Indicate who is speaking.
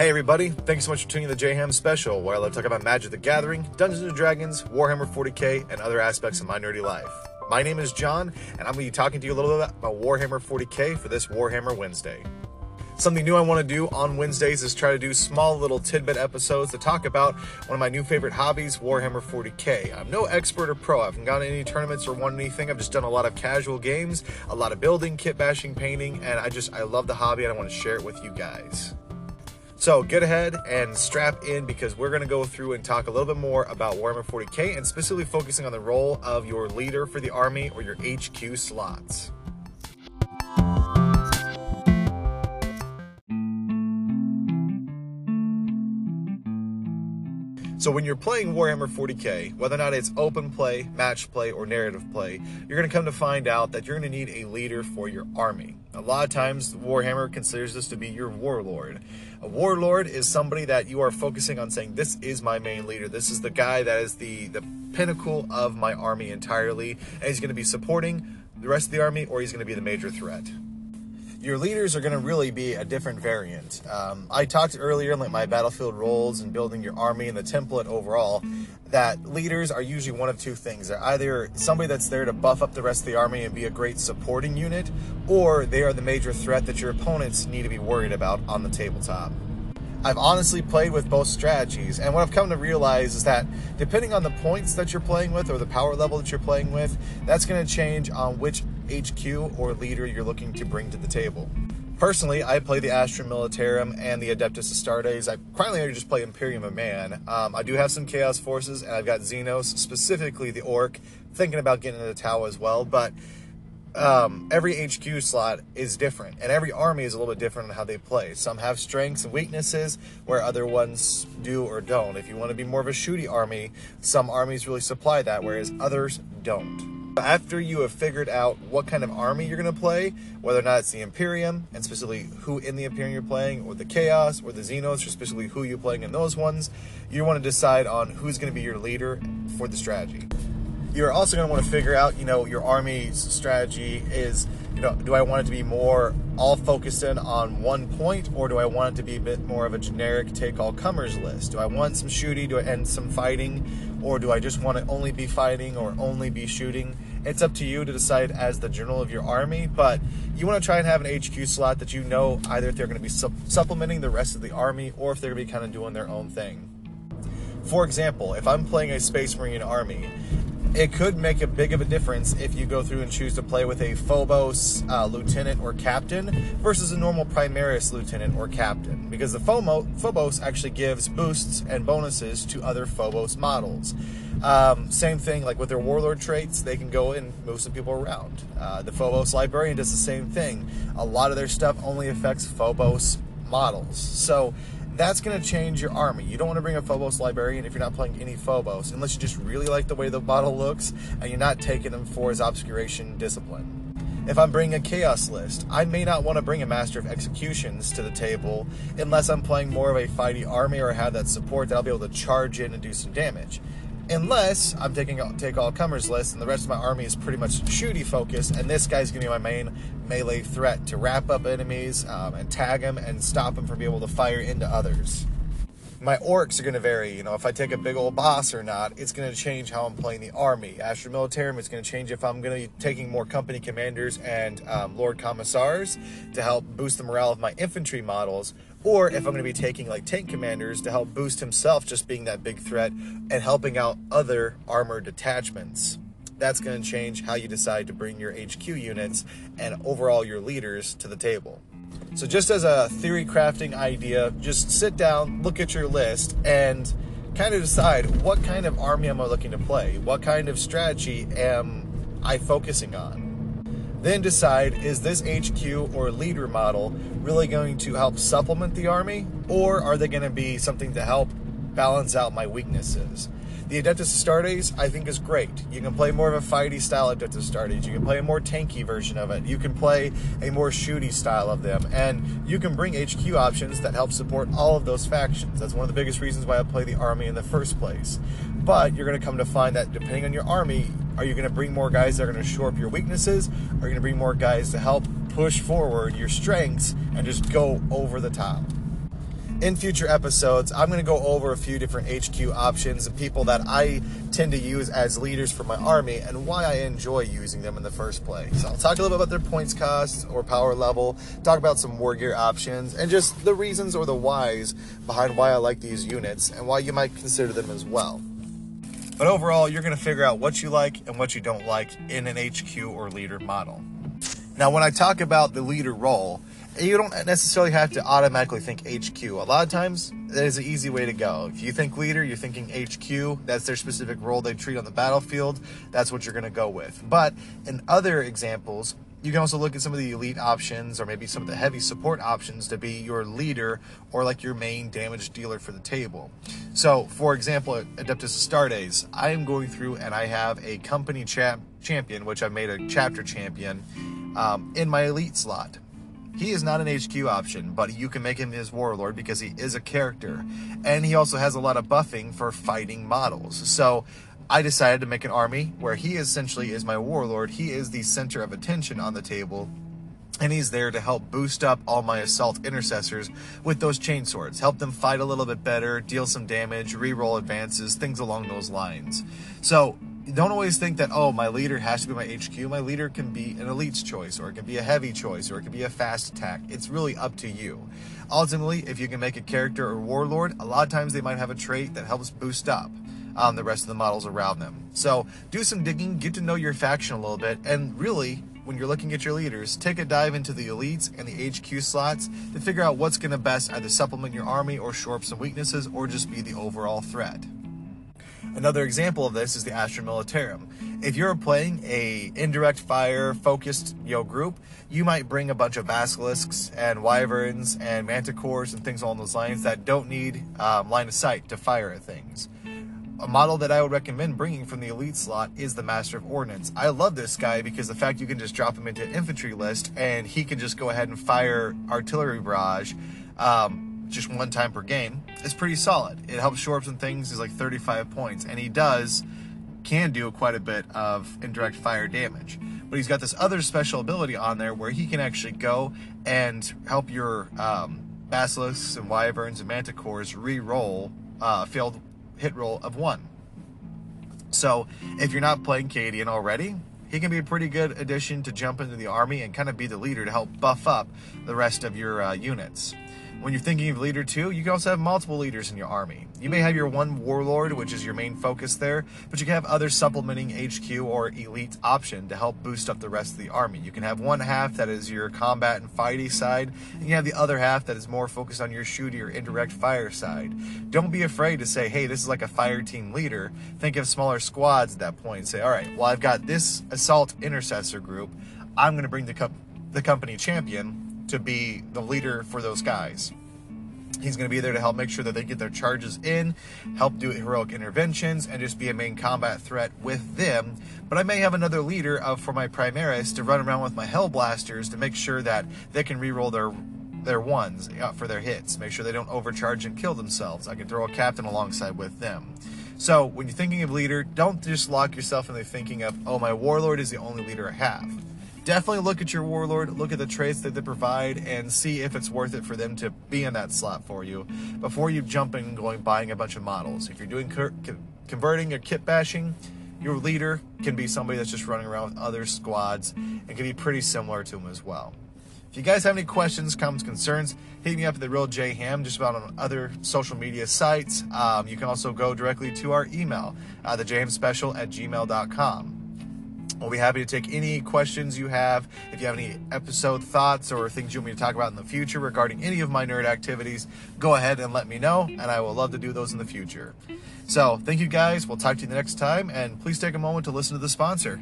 Speaker 1: Hey everybody, thanks so much for tuning in to the JHAM special, where I love to talk about Magic the Gathering, Dungeons and Dragons, Warhammer 40k, and other aspects of my nerdy life. My name is John, and I'm going to be talking to you a little bit about Warhammer 40k for this Warhammer Wednesday. Something new I want to do on Wednesdays is try to do small little tidbit episodes to talk about one of my new favorite hobbies, Warhammer 40k. I'm no expert or pro. I haven't gone to any tournaments or won anything. I've just done a lot of casual games, a lot of building, kit bashing, painting, and I just I love the hobby and I want to share it with you guys. So get ahead and strap in because we're going to go through and talk a little bit more about Warhammer 40k and specifically focusing on the role of your leader for the army or your HQ slots. So when you're playing Warhammer 40k, whether or not it's open play, match play, or narrative play, you're going to come to find out that you're going to need a leader for your army. A lot of times, Warhammer considers this to be your warlord. A warlord is somebody that you are focusing on saying, "This is my main leader. This is the guy that is the the pinnacle of my army entirely, and he's going to be supporting the rest of the army, or he's going to be the major threat." Your leaders are going to really be a different variant. Um, I talked earlier in like my battlefield roles and building your army and the template overall that leaders are usually one of two things. They're either somebody that's there to buff up the rest of the army and be a great supporting unit, or they are the major threat that your opponents need to be worried about on the tabletop. I've honestly played with both strategies, and what I've come to realize is that depending on the points that you're playing with or the power level that you're playing with, that's going to change on which HQ or leader you're looking to bring to the table. Personally, I play the Astra Militarum and the Adeptus Astartes. I currently just play Imperium of Man. Um, I do have some Chaos Forces, and I've got Xenos, specifically the Ork, thinking about getting into the Tau as well, but um, every HQ slot is different, and every army is a little bit different in how they play. Some have strengths and weaknesses, where other ones do or don't. If you want to be more of a shooty army, some armies really supply that, whereas others don't. After you have figured out what kind of army you're going to play, whether or not it's the Imperium, and specifically who in the Imperium you're playing, or the Chaos, or the Xenos, or specifically who you're playing in those ones, you want to decide on who's going to be your leader for the strategy. You're also going to want to figure out, you know, your army's strategy is, you know, do I want it to be more all focused in on one point, or do I want it to be a bit more of a generic take all comers list? Do I want some shooting? Do I, and some fighting, or do I just want to only be fighting or only be shooting? It's up to you to decide as the general of your army, but you want to try and have an HQ slot that you know either if they're going to be su- supplementing the rest of the army or if they're going to be kind of doing their own thing. For example, if I'm playing a Space Marine army it could make a big of a difference if you go through and choose to play with a Phobos uh, lieutenant or captain versus a normal Primaris lieutenant or captain, because the Phobos actually gives boosts and bonuses to other Phobos models. Um, same thing, like with their warlord traits, they can go and move some people around. Uh, the Phobos librarian does the same thing. A lot of their stuff only affects Phobos models. So that's going to change your army. You don't want to bring a Phobos librarian if you're not playing any Phobos, unless you just really like the way the model looks and you're not taking him for his obscuration discipline. If I'm bringing a chaos list, I may not want to bring a master of executions to the table unless I'm playing more of a fighty army or have that support that I'll be able to charge in and do some damage unless I'm taking take all comers list and the rest of my army is pretty much shooty focused, and this guy's to be my main melee threat to wrap up enemies um, and tag them and stop them from being able to fire into others. My orks are to vary. You know, if I take a big old boss or not, it's to change how I'm playing the army. Astra Militarum going to change if I'm to be taking more company commanders and um, Lord Commissars to help boost the morale of my infantry models or if I'm going to be taking like tank commanders to help boost himself, just being that big threat and helping out other armored detachments. That's going to change how you decide to bring your HQ units and overall your leaders to the table. So, just as a theory crafting idea, just sit down, look at your list, and kind of decide what kind of army am I looking to play? What kind of strategy am I focusing on? Then decide is this HQ or leader model really going to help supplement the army, or are they going to be something to help balance out my weaknesses? The Adeptus Astartes, I think, is great. You can play more of a fighty style Adeptus Astartes. You can play a more tanky version of it. You can play a more shooty style of them. And you can bring HQ options that help support all of those factions. That's one of the biggest reasons why I play the army in the first place. But you're going to come to find that depending on your army, are you going to bring more guys that are going to shore up your weaknesses? Are you going to bring more guys to help push forward your strengths and just go over the top? in future episodes, I'm going to go over a few different HQ options and people that I tend to use as leaders for my army and why I enjoy using them in the first place. I'll talk a little bit about their points cost or power level, talk about some war gear options, and just the reasons or the whys behind why I like these units and why you might consider them as well. But overall, you're going to figure out what you like and what you don't like in an HQ or leader model. Now, when I talk about the leader role, you don't necessarily have to automatically think HQ. A lot of times, that is an easy way to go. If you think leader, you're thinking HQ. That's their specific role they treat on the battlefield. That's what you're going to go with. But in other examples, you can also look at some of the elite options or maybe some of the heavy support options to be your leader or like your main damage dealer for the table. So, for example, Adeptus Astartes, I am going through and I have a company champ- champion, which I made a chapter champion um, in my elite slot. He is not an HQ option, but you can make him his warlord because he is a character. And he also has a lot of buffing for fighting models. So I decided to make an army where he essentially is my warlord. He is the center of attention on the table. And he's there to help boost up all my assault intercessors with those chain swords, help them fight a little bit better, deal some damage, re-roll advances, things along those lines. So don't always think that oh my leader has to be my HQ. My leader can be an elite's choice, or it can be a heavy choice, or it can be a fast attack. It's really up to you. Ultimately, if you can make a character or warlord, a lot of times they might have a trait that helps boost up um, the rest of the models around them. So do some digging, get to know your faction a little bit, and really. When you're looking at your leaders, take a dive into the elites and the HQ slots to figure out what's going to best either supplement your army or shore up some weaknesses or just be the overall threat. Another example of this is the Astra Militarum. If you're playing a indirect fire focused you know, group, you might bring a bunch of basilisks and wyverns and manticores and things along those lines that don't need um, line of sight to fire at things. A model that I would recommend bringing from the elite slot is the Master of Ordnance. I love this guy because the fact you can just drop him into infantry list and he can just go ahead and fire artillery barrage. Um, just one time per game is pretty solid. It helps shore up some things. He's like 35 points, and he does can do quite a bit of indirect fire damage. But he's got this other special ability on there where he can actually go and help your um, basilisks and wyverns and manticores re-roll uh, failed hit roll of one. So if you're not playing Cadian already, he can be a pretty good addition to jump into the army and kind of be the leader to help buff up the rest of your uh, units. When you're thinking of leader two, you can also have multiple leaders in your army. You may have your mm-hmm. one warlord, which is your main focus there, but you can have other supplementing HQ or elite option to help boost up the rest of the army. You can have one half that is your combat and fighty side, and you have the other half that is more focused on your shooty or indirect fire side. Don't be afraid to say, hey, this is like a fire team leader. Think of smaller squads at that point and say, all right, well, I've got this assault intercessor group. I'm going to bring the, co- the company champion to be the leader for those guys. He's going to be there to help make sure that they get their charges in, help do heroic interventions, and just be a main combat threat with them. But I may have another leader of, for my Primaris to run around with my Hellblasters to make sure that they can reroll their their ones uh, for their hits. Make sure they don't overcharge and kill themselves. I can throw a captain alongside with them. So when you're thinking of leader, don't just lock yourself into thinking of, oh, my warlord is the only leader I have definitely look at your warlord, look at the traits that they provide, and see if it's worth it for them to be in that slot for you before you jump in and going buying a bunch of models. If you're doing converting or kit bashing, your leader can be somebody that's just running around with other squads and can be pretty similar to them as well. If you guys have any questions, comments, concerns, hit me up at the Real J Ham, just about on other social media sites. Um, you can also go directly to our email, uh, the Special at gmail.com. We'll be happy to take any questions you have. If you have any episode thoughts or things you want me to talk about in the future regarding any of my nerd activities, go ahead and let me know, and I will love to do those in the future. So, thank you guys. We'll talk to you the next time, and please take a moment to listen to the sponsor.